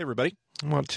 Hey, everybody. Start.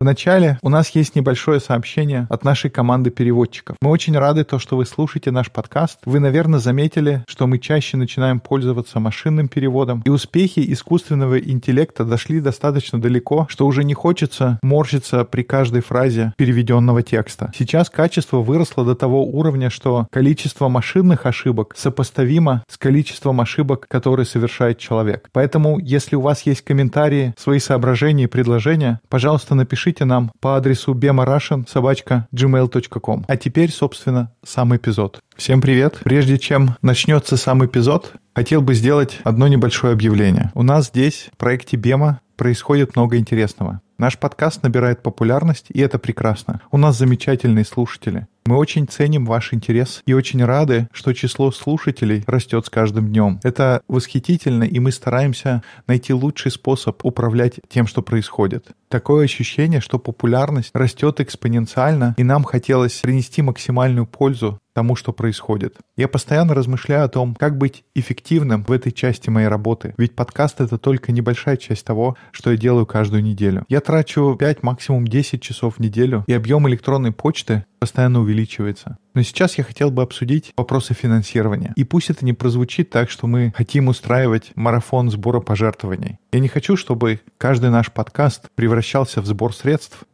Вначале у нас есть небольшое сообщение от нашей команды переводчиков. Мы очень рады то, что вы слушаете наш подкаст. Вы, наверное, заметили, что мы чаще начинаем пользоваться машинным переводом, и успехи искусственного интеллекта дошли достаточно далеко, что уже не хочется морщиться при каждой фразе переведенного текста. Сейчас качество выросло до того уровня, что количество машинных ошибок сопоставимо с количеством ошибок, которые совершает человек. Поэтому, если у вас есть комментарии, свои соображения и предложения, пожалуйста, напишите нам по адресу bemarussian собачка gmail.com. А теперь, собственно, сам эпизод. Всем привет! Прежде чем начнется сам эпизод, хотел бы сделать одно небольшое объявление. У нас здесь, в проекте Бема, происходит много интересного. Наш подкаст набирает популярность, и это прекрасно. У нас замечательные слушатели. Мы очень ценим ваш интерес и очень рады, что число слушателей растет с каждым днем. Это восхитительно, и мы стараемся найти лучший способ управлять тем, что происходит. Такое ощущение, что популярность растет экспоненциально, и нам хотелось принести максимальную пользу тому, что происходит. Я постоянно размышляю о том, как быть эффективным в этой части моей работы. Ведь подкаст — это только небольшая часть того, что я делаю каждую неделю. Я трачу 5, максимум 10 часов в неделю, и объем электронной почты постоянно увеличивается. Но сейчас я хотел бы обсудить вопросы финансирования. И пусть это не прозвучит так, что мы хотим устраивать марафон сбора пожертвований. Я не хочу, чтобы каждый наш подкаст превращался в сбор средств,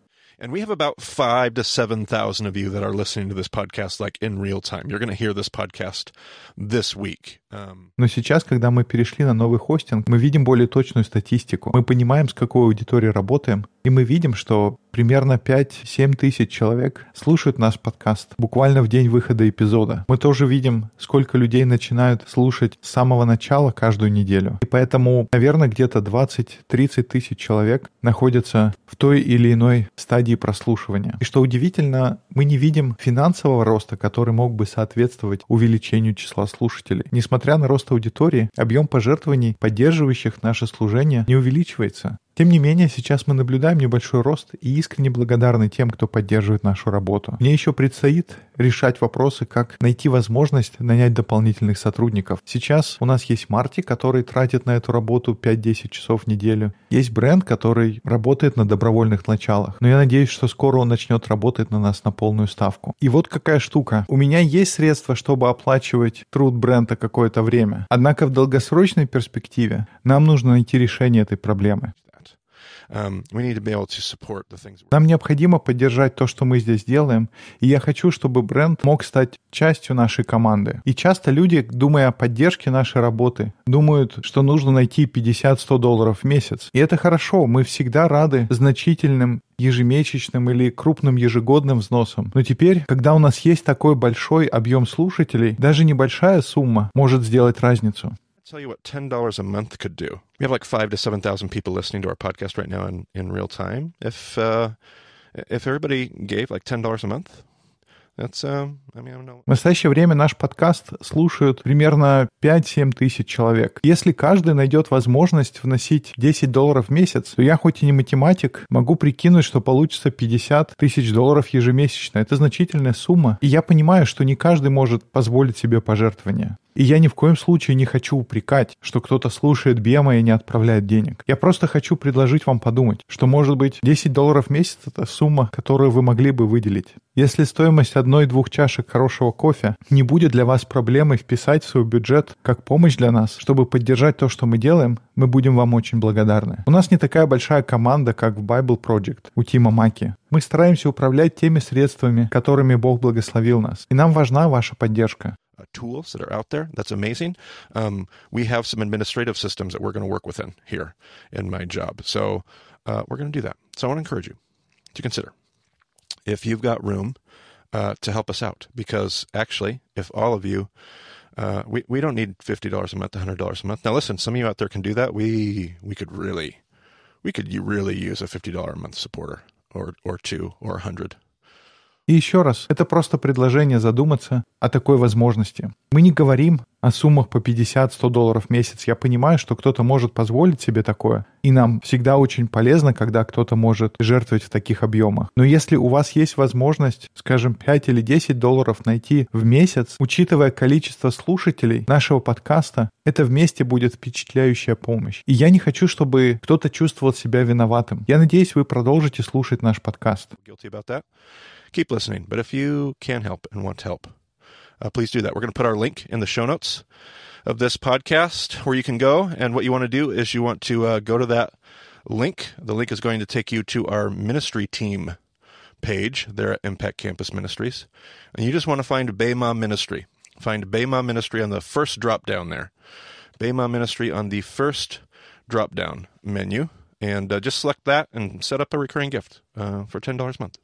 And we have about five to 7,000 of you that are listening to this podcast like in real time. You're going to hear this podcast this week. Um... Но сейчас, когда мы перешли на новый хостинг, мы видим более точную статистику. Мы понимаем, с какой аудиторией работаем, и мы видим, что примерно 5-7 тысяч человек слушают наш подкаст буквально в день выхода эпизода. Мы тоже видим, сколько людей начинают слушать с самого начала каждую неделю. И поэтому, наверное, где-то 20-30 тысяч человек находятся в той или иной стадии прослушивания. И что удивительно, мы не видим финансового роста, который мог бы соответствовать увеличению числа слушателей. Несмотря на рост аудитории, объем пожертвований, поддерживающих наше служение, не увеличивается. Тем не менее, сейчас мы наблюдаем небольшой рост и искренне благодарны тем, кто поддерживает нашу работу. Мне еще предстоит решать вопросы, как найти возможность нанять дополнительных сотрудников. Сейчас у нас есть Марти, который тратит на эту работу 5-10 часов в неделю. Есть бренд, который работает на добровольных началах. Но я надеюсь, что скоро он начнет работать на нас на полную ставку. И вот какая штука. У меня есть средства, чтобы оплачивать труд бренда какое-то время. Однако в долгосрочной перспективе нам нужно найти решение этой проблемы. Нам необходимо поддержать то, что мы здесь делаем, и я хочу, чтобы бренд мог стать частью нашей команды. И часто люди, думая о поддержке нашей работы, думают, что нужно найти 50-100 долларов в месяц. И это хорошо, мы всегда рады значительным ежемесячным или крупным ежегодным взносом. Но теперь, когда у нас есть такой большой объем слушателей, даже небольшая сумма может сделать разницу tell you what ten dollars a month could do. We have like five to seven thousand people listening to our podcast right now in, in real time. If uh, if everybody gave like ten dollars a month, Uh, в настоящее время наш подкаст слушают примерно 5-7 тысяч человек. Если каждый найдет возможность вносить 10 долларов в месяц, то я хоть и не математик, могу прикинуть, что получится 50 тысяч долларов ежемесячно. Это значительная сумма. И я понимаю, что не каждый может позволить себе пожертвования. И я ни в коем случае не хочу упрекать, что кто-то слушает Бема и не отправляет денег. Я просто хочу предложить вам подумать, что может быть 10 долларов в месяц — это сумма, которую вы могли бы выделить. Если стоимость одной-двух чашек хорошего кофе не будет для вас проблемой вписать в свой бюджет как помощь для нас, чтобы поддержать то, что мы делаем, мы будем вам очень благодарны. У нас не такая большая команда, как в Bible Project у Тима Маки. Мы стараемся управлять теми средствами, которыми Бог благословил нас. И нам важна ваша поддержка. Tools that are out there. That's amazing. Um, we have some administrative systems that we're going to work within here in my job. So uh, we're going to do that. So I want to encourage you to consider if you've got room uh, to help us out. Because actually, if all of you, uh, we, we don't need $50 a month, $100 a month. Now, listen, some of you out there can do that. We, we could really, we could really use a $50 a month supporter or, or two or a hundred И еще раз, это просто предложение задуматься о такой возможности. Мы не говорим о суммах по 50-100 долларов в месяц. Я понимаю, что кто-то может позволить себе такое, и нам всегда очень полезно, когда кто-то может жертвовать в таких объемах. Но если у вас есть возможность, скажем, 5 или 10 долларов найти в месяц, учитывая количество слушателей нашего подкаста, это вместе будет впечатляющая помощь. И я не хочу, чтобы кто-то чувствовал себя виноватым. Я надеюсь, вы продолжите слушать наш подкаст. Keep listening. But if you can help and want help, uh, please do that. We're going to put our link in the show notes of this podcast where you can go. And what you want to do is you want to uh, go to that link. The link is going to take you to our ministry team page there at Impact Campus Ministries. And you just want to find Bayma Ministry. Find Bayma Ministry on the first drop down there. Bayma Ministry on the first drop down menu. And uh, just select that and set up a recurring gift uh, for $10 a month.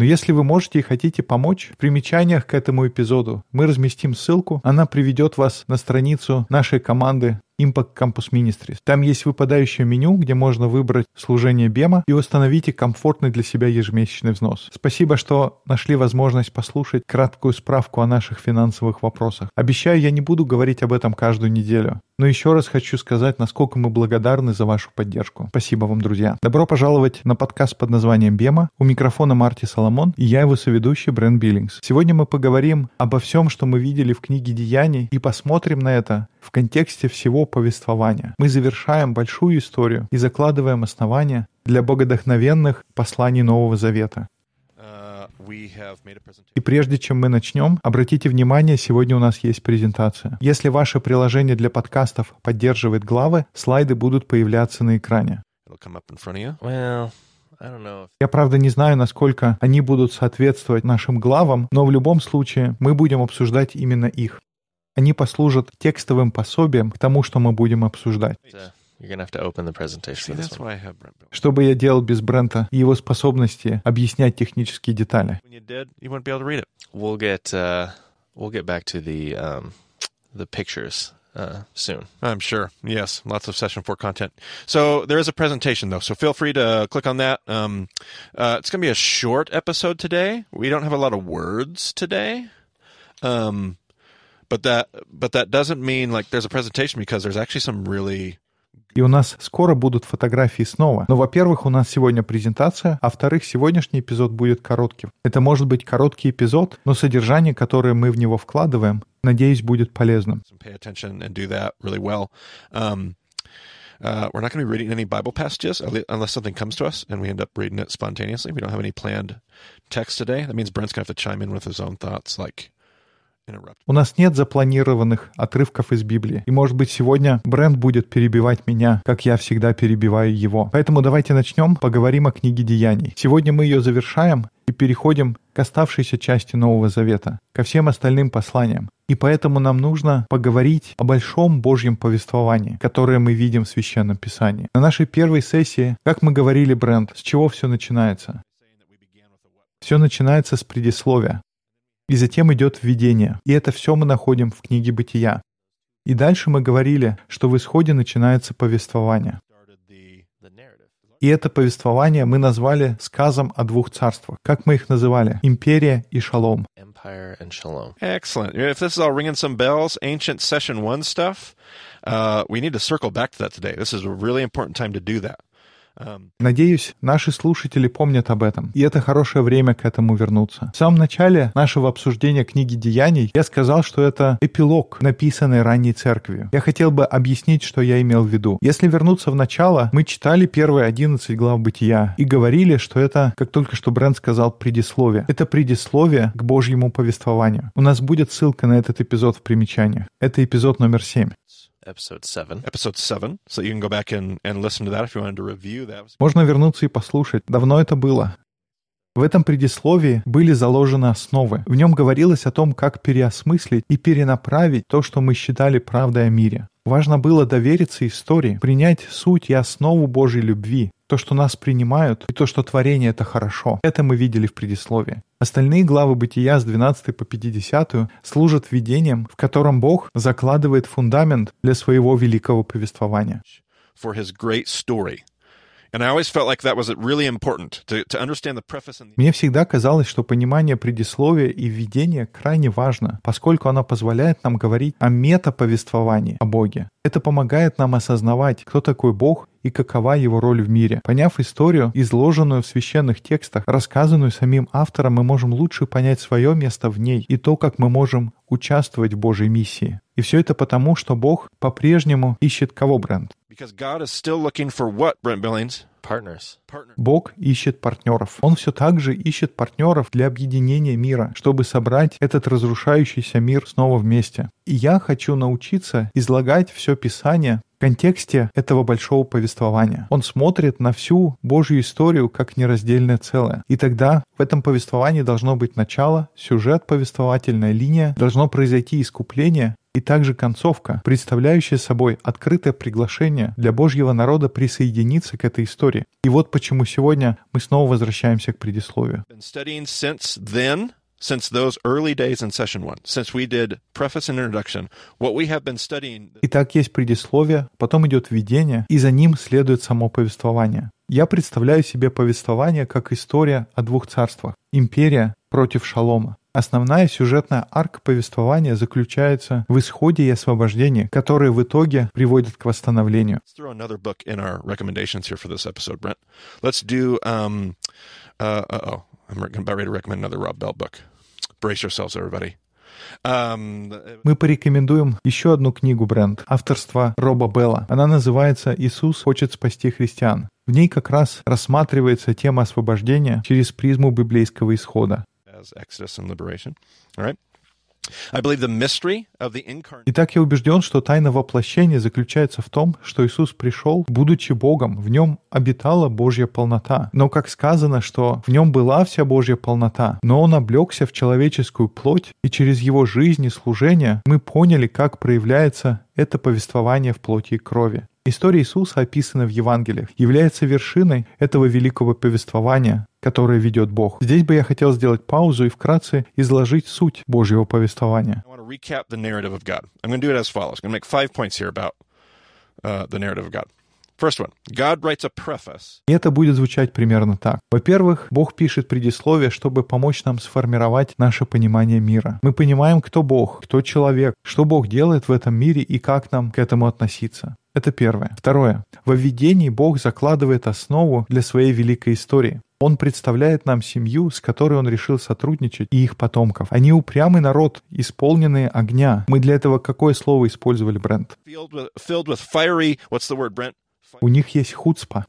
Но если вы можете и хотите помочь, в примечаниях к этому эпизоду мы разместим ссылку. Она приведет вас на страницу нашей команды Impact Campus Ministries. Там есть выпадающее меню, где можно выбрать служение Бема и установите комфортный для себя ежемесячный взнос. Спасибо, что нашли возможность послушать краткую справку о наших финансовых вопросах. Обещаю, я не буду говорить об этом каждую неделю. Но еще раз хочу сказать, насколько мы благодарны за вашу поддержку. Спасибо вам, друзья. Добро пожаловать на подкаст под названием «Бема». У микрофона Марти Соломон и я его соведущий Брэн Биллингс. Сегодня мы поговорим обо всем, что мы видели в книге «Деяний» и посмотрим на это в контексте всего повествования. Мы завершаем большую историю и закладываем основания для богодохновенных посланий Нового Завета. uh. И прежде чем мы начнем, обратите внимание, сегодня у нас есть презентация. Если ваше приложение для подкастов поддерживает главы, слайды будут появляться на экране. Я, правда, не знаю, насколько они будут соответствовать нашим главам, но в любом случае мы будем обсуждать именно их. Они послужат текстовым пособием к тому, что мы будем обсуждать. uh. Что бы я делал без Брента и его способности объяснять технические детали? When you did, you wouldn't be able to read it. We'll get uh, we'll get back to the um, the pictures uh, soon. I'm sure. Yes, lots of session four content. So there is a presentation though, so feel free to click on that. Um, uh, it's going to be a short episode today. We don't have a lot of words today, um, but that but that doesn't mean like there's a presentation because there's actually some really И у нас скоро будут фотографии снова. Но, во-первых, у нас сегодня презентация, а во-вторых, сегодняшний эпизод будет коротким. Это может быть короткий эпизод, но содержание, которое мы в него вкладываем, надеюсь, будет полезным. Um, uh, we're not going to be reading any Bible passages unless something comes to us and we end up reading it spontaneously. We don't have any planned text today. That means Brent's going to have to chime in with his own thoughts, like. У нас нет запланированных отрывков из Библии. И, может быть, сегодня Брент будет перебивать меня, как я всегда перебиваю его. Поэтому давайте начнем, поговорим о книге Деяний. Сегодня мы ее завершаем и переходим к оставшейся части Нового Завета, ко всем остальным посланиям. И поэтому нам нужно поговорить о большом Божьем повествовании, которое мы видим в Священном Писании. На нашей первой сессии, как мы говорили, Брент, с чего все начинается? Все начинается с предисловия. И затем идет введение. И это все мы находим в книге Бытия. И дальше мы говорили, что в исходе начинается повествование. И это повествование мы назвали сказом о двух царствах. Как мы их называли? Империя и Шалом. Excellent. If this is all ringing some bells, ancient session one stuff, uh, we need to circle back to that today. This is a really important time to do that. Um, Надеюсь, наши слушатели помнят об этом, и это хорошее время к этому вернуться. В самом начале нашего обсуждения книги «Деяний» я сказал, что это эпилог, написанный ранней церковью. Я хотел бы объяснить, что я имел в виду. Если вернуться в начало, мы читали первые 11 глав Бытия и говорили, что это, как только что Брент сказал, предисловие. Это предисловие к Божьему повествованию. У нас будет ссылка на этот эпизод в примечаниях. Это эпизод номер 7. Episode seven. episode seven, so you can go back and, and listen to that if you wanted to review that. Можно вернуться и послушать. Давно это было. В этом предисловии были заложены основы. В нем говорилось о том, как переосмыслить и перенаправить то, что мы считали правдой о мире. Важно было довериться истории, принять суть и основу Божьей любви, то, что нас принимают, и то, что творение — это хорошо. Это мы видели в предисловии. Остальные главы Бытия с 12 по 50 служат введением, в котором Бог закладывает фундамент для своего великого повествования. for his great story Мне всегда казалось, что понимание предисловия и введения крайне важно, поскольку оно позволяет нам говорить о метаповествовании о Боге. Это помогает нам осознавать, кто такой Бог и какова его роль в мире. Поняв историю, изложенную в священных текстах, рассказанную самим автором, мы можем лучше понять свое место в ней и то, как мы можем участвовать в Божьей миссии. И все это потому, что Бог по-прежнему ищет кого, Брент? Because God is still looking for what, Brent Billings? Partners. Бог ищет партнеров. Он все так же ищет партнеров для объединения мира, чтобы собрать этот разрушающийся мир снова вместе. И я хочу научиться излагать все Писание в контексте этого большого повествования. Он смотрит на всю Божью историю как нераздельное целое. И тогда в этом повествовании должно быть начало, сюжет, повествовательная линия, должно произойти искупление, и также концовка, представляющая собой открытое приглашение для Божьего народа присоединиться к этой истории. И вот почему сегодня мы снова возвращаемся к предисловию. Итак, есть предисловие, потом идет введение, и за ним следует само повествование. Я представляю себе повествование как история о двух царствах. Империя против шалома. Основная сюжетная арка повествования заключается в исходе и освобождении, которые в итоге приводят к восстановлению. Brace yourselves, everybody. Um, Мы порекомендуем еще одну книгу бренд авторства Роба Белла. Она называется «Иисус хочет спасти христиан». В ней как раз рассматривается тема освобождения через призму библейского исхода. Итак, я убежден, что тайна воплощения заключается в том, что Иисус пришел, будучи Богом, в нем обитала Божья полнота. Но как сказано, что в нем была вся Божья полнота, но он облегся в человеческую плоть, и через его жизнь и служение мы поняли, как проявляется это повествование в плоти и крови. История Иисуса, описанная в Евангелиях, является вершиной этого великого повествования, которое ведет Бог. Здесь бы я хотел сделать паузу и вкратце изложить суть Божьего повествования. First one God writes a preface И это будет звучать примерно так. Во-первых, Бог пишет предисловие, чтобы помочь нам сформировать наше понимание мира. Мы понимаем, кто Бог, кто человек, что Бог делает в этом мире и как нам к этому относиться. Это первое. Второе. Во введении Бог закладывает основу для своей великой истории. Он представляет нам семью, с которой он решил сотрудничать, и их потомков. Они упрямый народ, исполненные огня. Мы для этого какое слово использовали, Брент? У них есть хуцпа.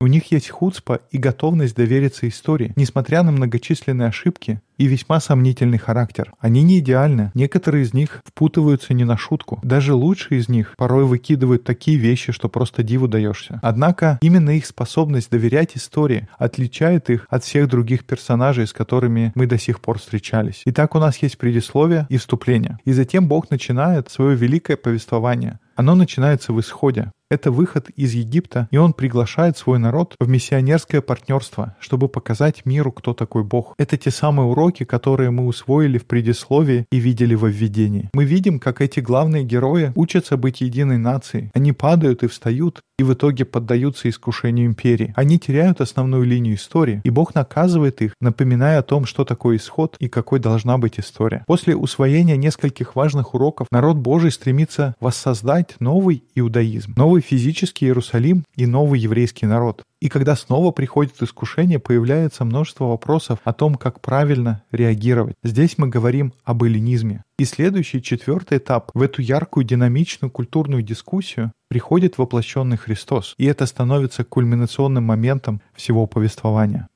У них есть хуцпа и готовность довериться истории, несмотря на многочисленные ошибки и весьма сомнительный характер. Они не идеальны, некоторые из них впутываются не на шутку. Даже лучшие из них порой выкидывают такие вещи, что просто диву даешься. Однако именно их способность доверять истории отличает их от всех других персонажей, с которыми мы до сих пор встречались. Итак, у нас есть предисловие и вступление. И затем Бог начинает свое великое повествование. Оно начинается в исходе. Это выход из Египта, и он приглашает свой народ в миссионерское партнерство, чтобы показать миру, кто такой Бог. Это те самые уроки, которые мы усвоили в предисловии и видели во введении. Мы видим, как эти главные герои учатся быть единой нацией. Они падают и встают, и в итоге поддаются искушению империи. Они теряют основную линию истории, и Бог наказывает их, напоминая о том, что такое исход и какой должна быть история. После усвоения нескольких важных уроков народ Божий стремится воссоздать новый иудаизм, новый физический Иерусалим и новый еврейский народ. И когда снова приходит искушение, появляется множество вопросов о том, как правильно реагировать. Здесь мы говорим об эллинизме. И следующий, четвертый этап в эту яркую, динамичную культурную дискуссию приходит воплощенный Христос. И это становится кульминационным моментом всего повествования.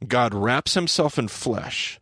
God wraps himself in flesh,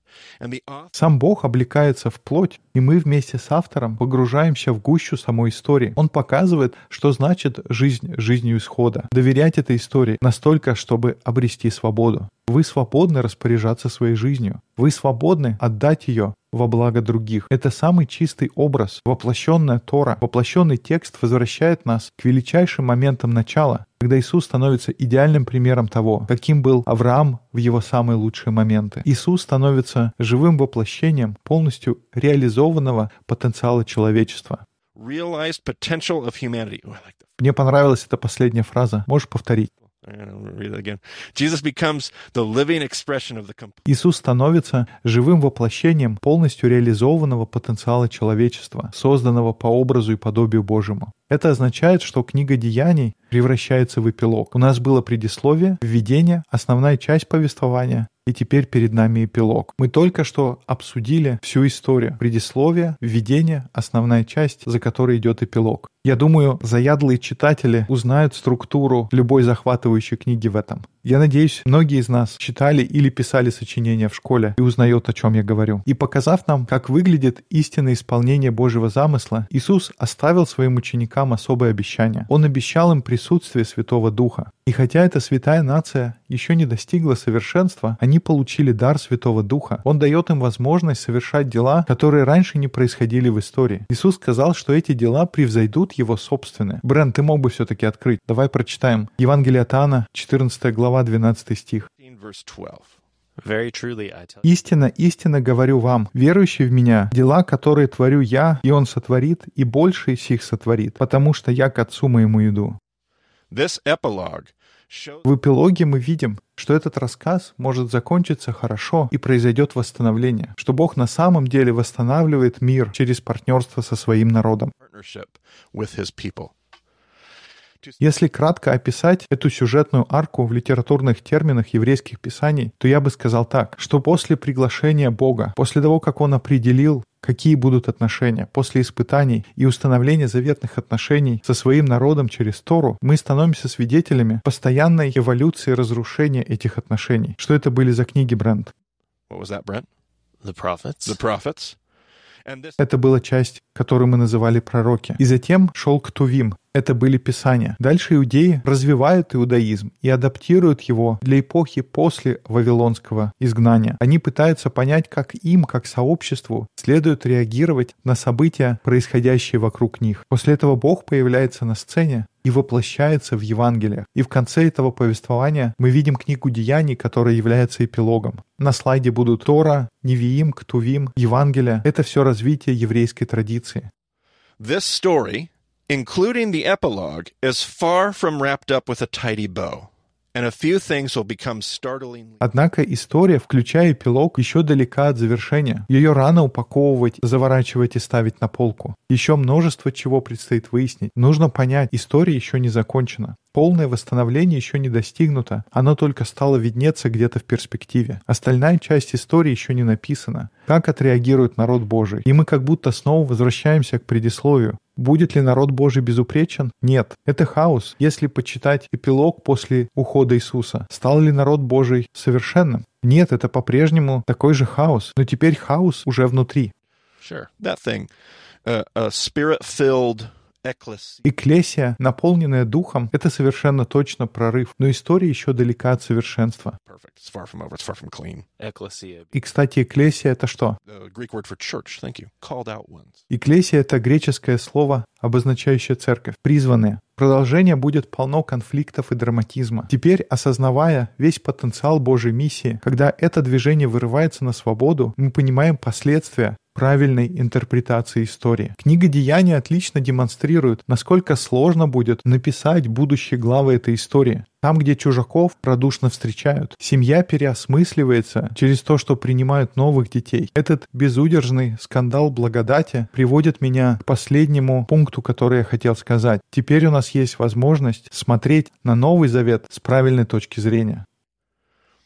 Сам Бог облекается в плоть, и мы вместе с автором погружаемся в гущу самой истории. Он показывает, что значит жизнь жизнью исхода. Доверять этой истории настолько, чтобы обрести свободу. Вы свободны распоряжаться своей жизнью. Вы свободны отдать ее во благо других. Это самый чистый образ. Воплощенная Тора, воплощенный текст возвращает нас к величайшим моментам начала, когда Иисус становится идеальным примером того, каким был Авраам в его самые лучшие моменты. Иисус становится живым воплощением полностью реализованного потенциала человечества. Мне понравилась эта последняя фраза. Можешь повторить? Иисус становится живым воплощением полностью реализованного потенциала человечества, созданного по образу и подобию Божьему. Это означает, что книга Деяний превращается в эпилог. У нас было предисловие, введение, основная часть повествования, и теперь перед нами эпилог. Мы только что обсудили всю историю. Предисловие, введение, основная часть, за которой идет эпилог. Я думаю, заядлые читатели узнают структуру любой захватывающей книги в этом. Я надеюсь, многие из нас читали или писали сочинения в школе и узнают, о чем я говорю. И показав нам, как выглядит истинное исполнение Божьего замысла, Иисус оставил своим ученикам особое обещание. Он обещал им присутствие Святого Духа. И хотя эта святая нация еще не достигла совершенства, они получили дар Святого Духа. Он дает им возможность совершать дела, которые раньше не происходили в истории. Иисус сказал, что эти дела превзойдут его собственные. Брент, ты мог бы все-таки открыть. Давай прочитаем. Евангелие от Иоанна, 14 глава, 12 стих. Verse 12. Very truly, I tell you. Истинно, истинно говорю вам, верующий в меня, дела, которые творю я, и он сотворит, и больше сих сотворит, потому что я к отцу моему иду. В эпилоге мы видим, что этот рассказ может закончиться хорошо и произойдет восстановление, что Бог на самом деле восстанавливает мир через партнерство со своим народом. partnership with his people. Если кратко описать эту сюжетную арку в литературных терминах еврейских писаний, то я бы сказал так, что после приглашения Бога, после того, как Он определил, какие будут отношения, после испытаний и установления заветных отношений со своим народом через Тору, мы становимся свидетелями постоянной эволюции разрушения этих отношений. Что это были за книги, Брент? What was that, Brent? The prophets. The prophets. And this Это была часть, которую мы называли пророки. И затем шел Ктувим. Это были писания. Дальше иудеи развивают иудаизм и адаптируют его для эпохи после Вавилонского изгнания. Они пытаются понять, как им, как сообществу, следует реагировать на события, происходящие вокруг них. После этого Бог появляется на сцене и воплощается в Евангелиях. И в конце этого повествования мы видим книгу Деяний, которая является эпилогом. На слайде будут Тора, Невиим, Ктувим, Евангелия. Это все развитие еврейской традиции. this story, including the epilogue, is far from wrapped up with a tidy bow. Однако история, включая эпилог, еще далека от завершения. Ее рано упаковывать, заворачивать и ставить на полку. Еще множество чего предстоит выяснить. Нужно понять, история еще не закончена. Полное восстановление еще не достигнуто, оно только стало виднеться где-то в перспективе. Остальная часть истории еще не написана. Как отреагирует народ Божий? И мы как будто снова возвращаемся к предисловию. Будет ли народ Божий безупречен? Нет. Это хаос. Если почитать эпилог после ухода Иисуса, стал ли народ Божий совершенным? Нет, это по-прежнему такой же хаос. Но теперь хаос уже внутри. Sure. that thing, uh, a spirit-filled. Экклесия, наполненная духом, это совершенно точно прорыв. Но история еще далека от совершенства. И, кстати, экклесия — это что? Экклесия — это греческое слово, обозначающее церковь, призванные. Продолжение будет полно конфликтов и драматизма. Теперь, осознавая весь потенциал Божьей миссии, когда это движение вырывается на свободу, мы понимаем последствия правильной интерпретации истории. Книга Деяний отлично демонстрирует, насколько сложно будет написать будущие главы этой истории. Там, где чужаков радушно встречают, семья переосмысливается через то, что принимают новых детей. Этот безудержный скандал благодати приводит меня к последнему пункту, который я хотел сказать. Теперь у нас есть возможность смотреть на Новый Завет с правильной точки зрения.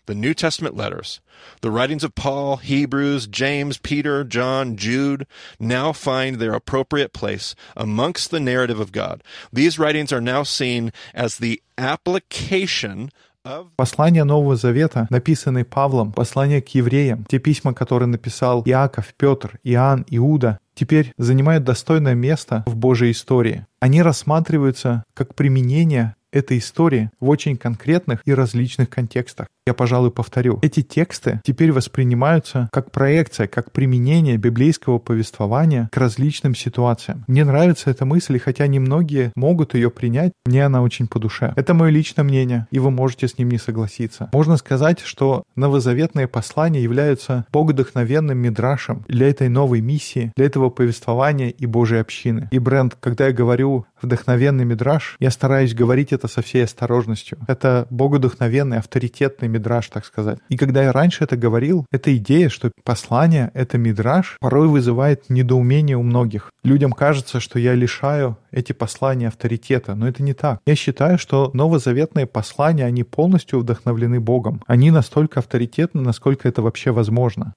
The New Testament letters, the writings of Paul, Hebrews, James, Peter, John, Jude, now find their appropriate place amongst the narrative of God. These writings are now seen as the application Послания Нового Завета, написанные Павлом, послания к евреям, те письма, которые написал Иаков, Петр, Иоанн, Иуда, теперь занимают достойное место в Божьей истории. Они рассматриваются как применение этой истории в очень конкретных и различных контекстах. Я, пожалуй, повторю. Эти тексты теперь воспринимаются как проекция, как применение библейского повествования к различным ситуациям. Мне нравится эта мысль, и хотя немногие могут ее принять, мне она очень по душе. Это мое личное мнение, и вы можете с ним не согласиться. Можно сказать, что новозаветные послания являются богодухновенным мидрашем для этой новой миссии, для этого повествования и Божьей общины. И, Брент, когда я говорю вдохновенный мидраш, я стараюсь говорить это со всей осторожностью. Это богодухновенный, авторитетный мидраж, так сказать. И когда я раньше это говорил, эта идея, что послание — это мидраж, порой вызывает недоумение у многих. Людям кажется, что я лишаю эти послания авторитета, но это не так. Я считаю, что новозаветные послания, они полностью вдохновлены Богом. Они настолько авторитетны, насколько это вообще возможно.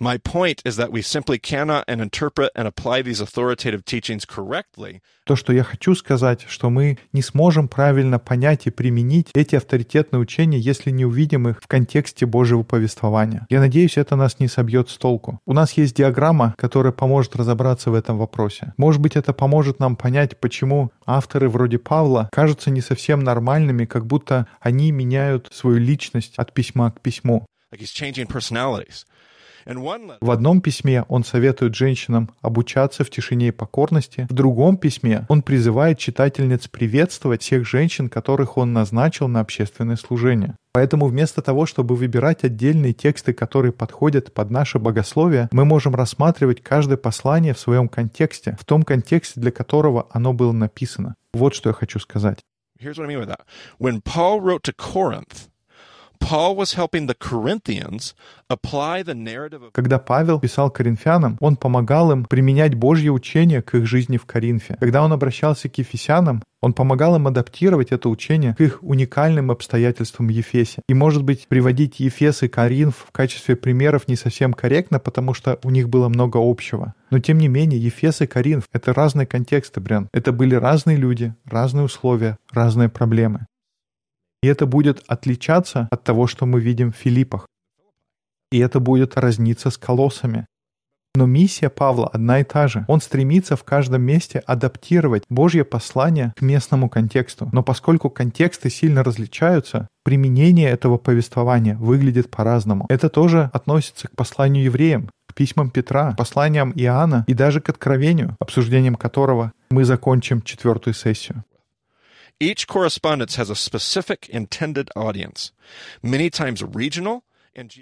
My point is that we simply cannot and interpret and apply these authoritative teachings correctly. То, что я хочу сказать, что мы не сможем правильно понять и применить эти авторитетные учения, если не увидим их в контексте Божьего повествования. Я надеюсь, это нас не собьет с толку. У нас есть диаграмма, которая поможет разобраться в этом вопросе. Может быть, это поможет нам понять, почему авторы вроде Павла кажутся не совсем нормальными, как будто они меняют свою личность от письма к письму. Like he's changing personalities. В одном письме он советует женщинам обучаться в тишине и покорности. В другом письме он призывает читательниц приветствовать всех женщин, которых он назначил на общественное служение. Поэтому вместо того, чтобы выбирать отдельные тексты, которые подходят под наше богословие, мы можем рассматривать каждое послание в своем контексте, в том контексте, для которого оно было написано. Вот что я хочу сказать. Here's what I mean by that. When Paul wrote to Corinth, когда Павел писал коринфянам, он помогал им применять Божье учение к их жизни в Коринфе. Когда он обращался к ефесянам, он помогал им адаптировать это учение к их уникальным обстоятельствам Ефесе. И, может быть, приводить Ефес и Коринф в качестве примеров не совсем корректно, потому что у них было много общего. Но, тем не менее, Ефес и Коринф — это разные контексты, Брен. Это были разные люди, разные условия, разные проблемы. И это будет отличаться от того, что мы видим в Филиппах. И это будет разниться с колоссами. Но миссия Павла одна и та же. Он стремится в каждом месте адаптировать Божье послание к местному контексту. Но поскольку контексты сильно различаются, применение этого повествования выглядит по-разному. Это тоже относится к посланию евреям, к письмам Петра, посланиям Иоанна и даже к откровению, обсуждением которого мы закончим четвертую сессию. Each correspondence has a specific intended audience, many times regional,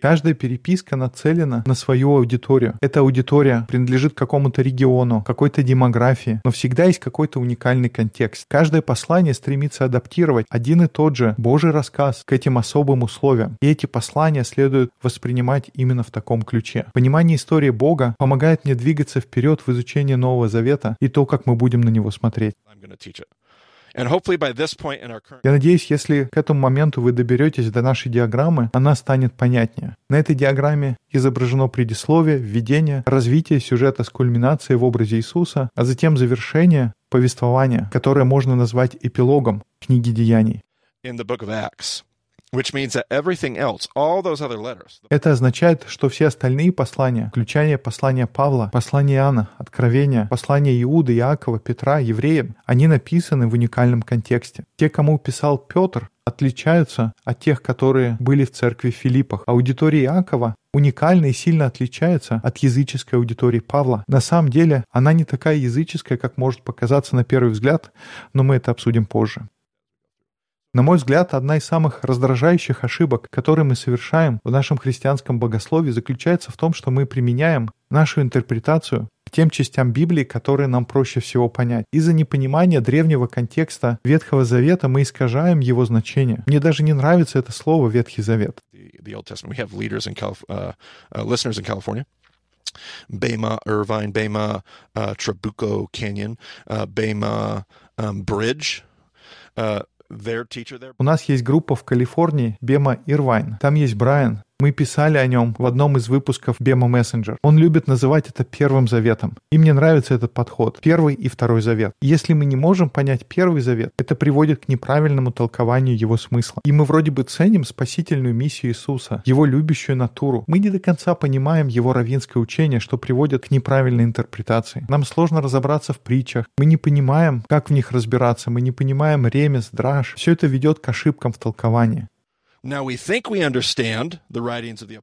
Каждая переписка нацелена на свою аудиторию. Эта аудитория принадлежит какому-то региону, какой-то демографии, но всегда есть какой-то уникальный контекст. Каждое послание стремится адаптировать один и тот же Божий рассказ к этим особым условиям. И эти послания следует воспринимать именно в таком ключе. Понимание истории Бога помогает мне двигаться вперед в изучении Нового Завета и то, как мы будем на него смотреть. Я надеюсь, если к этому моменту вы доберетесь до нашей диаграммы, она станет понятнее. На этой диаграмме изображено предисловие, введение, развитие сюжета с кульминацией в образе Иисуса, а затем завершение повествования, которое можно назвать эпилогом книги Деяний. In the book of Acts. Это означает, что все остальные послания, включая послание Павла, послание Иоанна, Откровения, послание Иуды, Иакова, Петра, евреям, они написаны в уникальном контексте. Те, кому писал Петр, отличаются от тех, которые были в церкви в Филиппах. Аудитория Иакова уникальна и сильно отличается от языческой аудитории Павла. На самом деле она не такая языческая, как может показаться на первый взгляд, но мы это обсудим позже. На мой взгляд, одна из самых раздражающих ошибок, которые мы совершаем в нашем христианском богословии, заключается в том, что мы применяем нашу интерпретацию к тем частям Библии, которые нам проще всего понять. Из-за непонимания древнего контекста Ветхого Завета мы искажаем его значение. Мне даже не нравится это слово «Ветхий Завет. Uh, uh, Bema, Irvine, Bema, uh, Trabuco Canyon, uh, um. Uh, у нас есть группа в Калифорнии, Бема Ирвайн. Там есть Брайан, мы писали о нем в одном из выпусков Bema Messenger. Он любит называть это первым заветом. И мне нравится этот подход. Первый и второй завет. Если мы не можем понять первый завет, это приводит к неправильному толкованию его смысла. И мы вроде бы ценим спасительную миссию Иисуса, его любящую натуру. Мы не до конца понимаем его равинское учение, что приводит к неправильной интерпретации. Нам сложно разобраться в притчах. Мы не понимаем, как в них разбираться. Мы не понимаем ремес, драж. Все это ведет к ошибкам в толковании.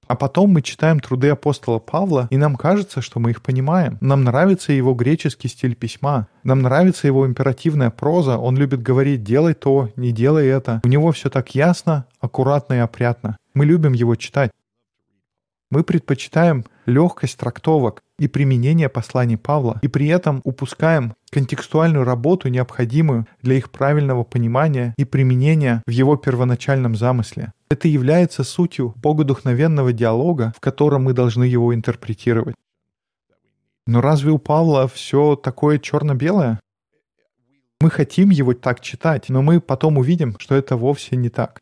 А потом мы читаем труды апостола Павла, и нам кажется, что мы их понимаем. Нам нравится его греческий стиль письма, нам нравится его императивная проза, он любит говорить «делай то, не делай это». У него все так ясно, аккуратно и опрятно. Мы любим его читать. Мы предпочитаем легкость трактовок и применение посланий Павла, и при этом упускаем контекстуальную работу, необходимую для их правильного понимания и применения в его первоначальном замысле. Это является сутью богодухновенного диалога, в котором мы должны его интерпретировать. Но разве у Павла все такое черно-белое? Мы хотим его так читать, но мы потом увидим, что это вовсе не так.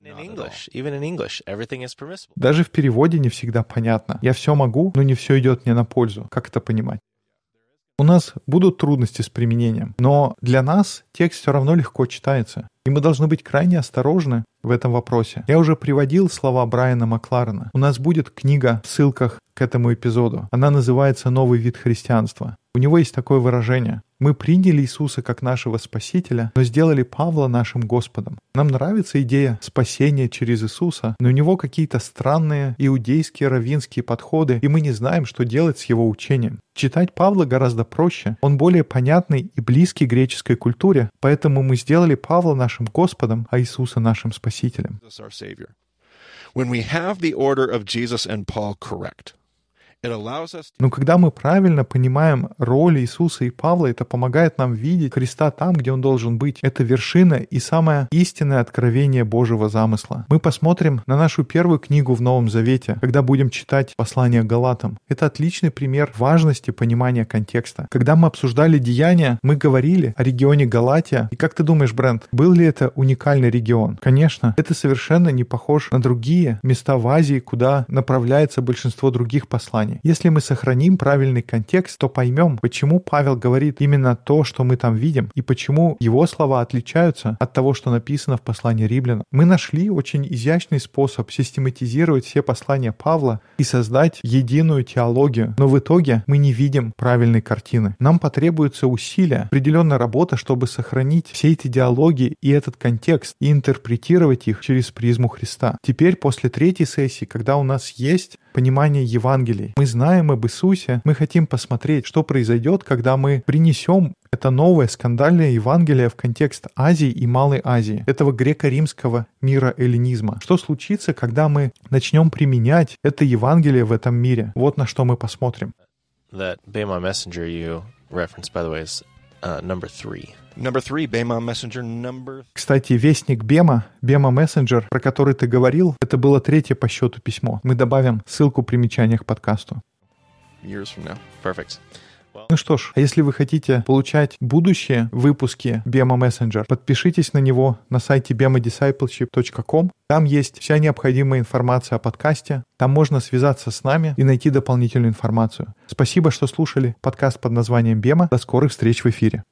Даже в переводе не всегда понятно. Я все могу, но не все идет мне на пользу. Как это понимать? У нас будут трудности с применением, но для нас текст все равно легко читается. И мы должны быть крайне осторожны в этом вопросе. Я уже приводил слова Брайана Макларена. У нас будет книга в ссылках к этому эпизоду. Она называется «Новый вид христианства». У него есть такое выражение. Мы приняли Иисуса как нашего Спасителя, но сделали Павла нашим Господом. Нам нравится идея спасения через Иисуса, но у него какие-то странные иудейские раввинские подходы, и мы не знаем, что делать с его учением. Читать Павла гораздо проще. Он более понятный и близкий греческой культуре, поэтому мы сделали Павла нашим Господом, а Иисуса нашим Спасителем. When we have the order of Jesus and Paul correct, it allows us to Но когда мы правильно понимаем роль Иисуса и Павла, это помогает нам видеть Христа там, где Он должен быть. Это вершина и самое истинное откровение Божьего замысла. Мы посмотрим на нашу первую книгу в Новом Завете, когда будем читать послание Галатам. Это отличный пример важности понимания контекста. Когда мы обсуждали деяния, мы говорили о регионе Галатия. И как ты думаешь, Брент, был ли это уникальный регион? Конечно, это совершенно не похож на другие места в Азии, куда направляется большинство других посланий. Если мы сохраним правильный контекст, то поймем, почему Павел говорит именно то, что мы там видим, и почему его слова отличаются от того, что написано в послании римлянам. Мы нашли очень изящный способ систематизировать все послания Павла и создать единую теологию, но в итоге мы не видим правильной картины. Нам потребуется усилия, определенная работа, чтобы сохранить все эти диалоги и этот контекст и интерпретировать их через призму Христа. Теперь, после третьей сессии, когда у нас есть понимание Евангелий. Мы знаем об Иисусе, мы хотим посмотреть, что произойдет, когда мы принесем это новое скандальное Евангелие в контекст Азии и Малой Азии, этого греко-римского мира эллинизма. Что случится, когда мы начнем применять это Евангелие в этом мире? Вот на что мы посмотрим. That Bema messenger you referenced, by the way, is uh, number three. Кстати, вестник Бема, Бема Мессенджер, про который ты говорил, это было третье по счету письмо. Мы добавим ссылку в примечаниях к подкасту. Ну что ж, а если вы хотите получать будущие выпуски Bema Messenger, подпишитесь на него на сайте bemadiscipleship.com. Там есть вся необходимая информация о подкасте. Там можно связаться с нами и найти дополнительную информацию. Спасибо, что слушали подкаст под названием Бема. До скорых встреч в эфире.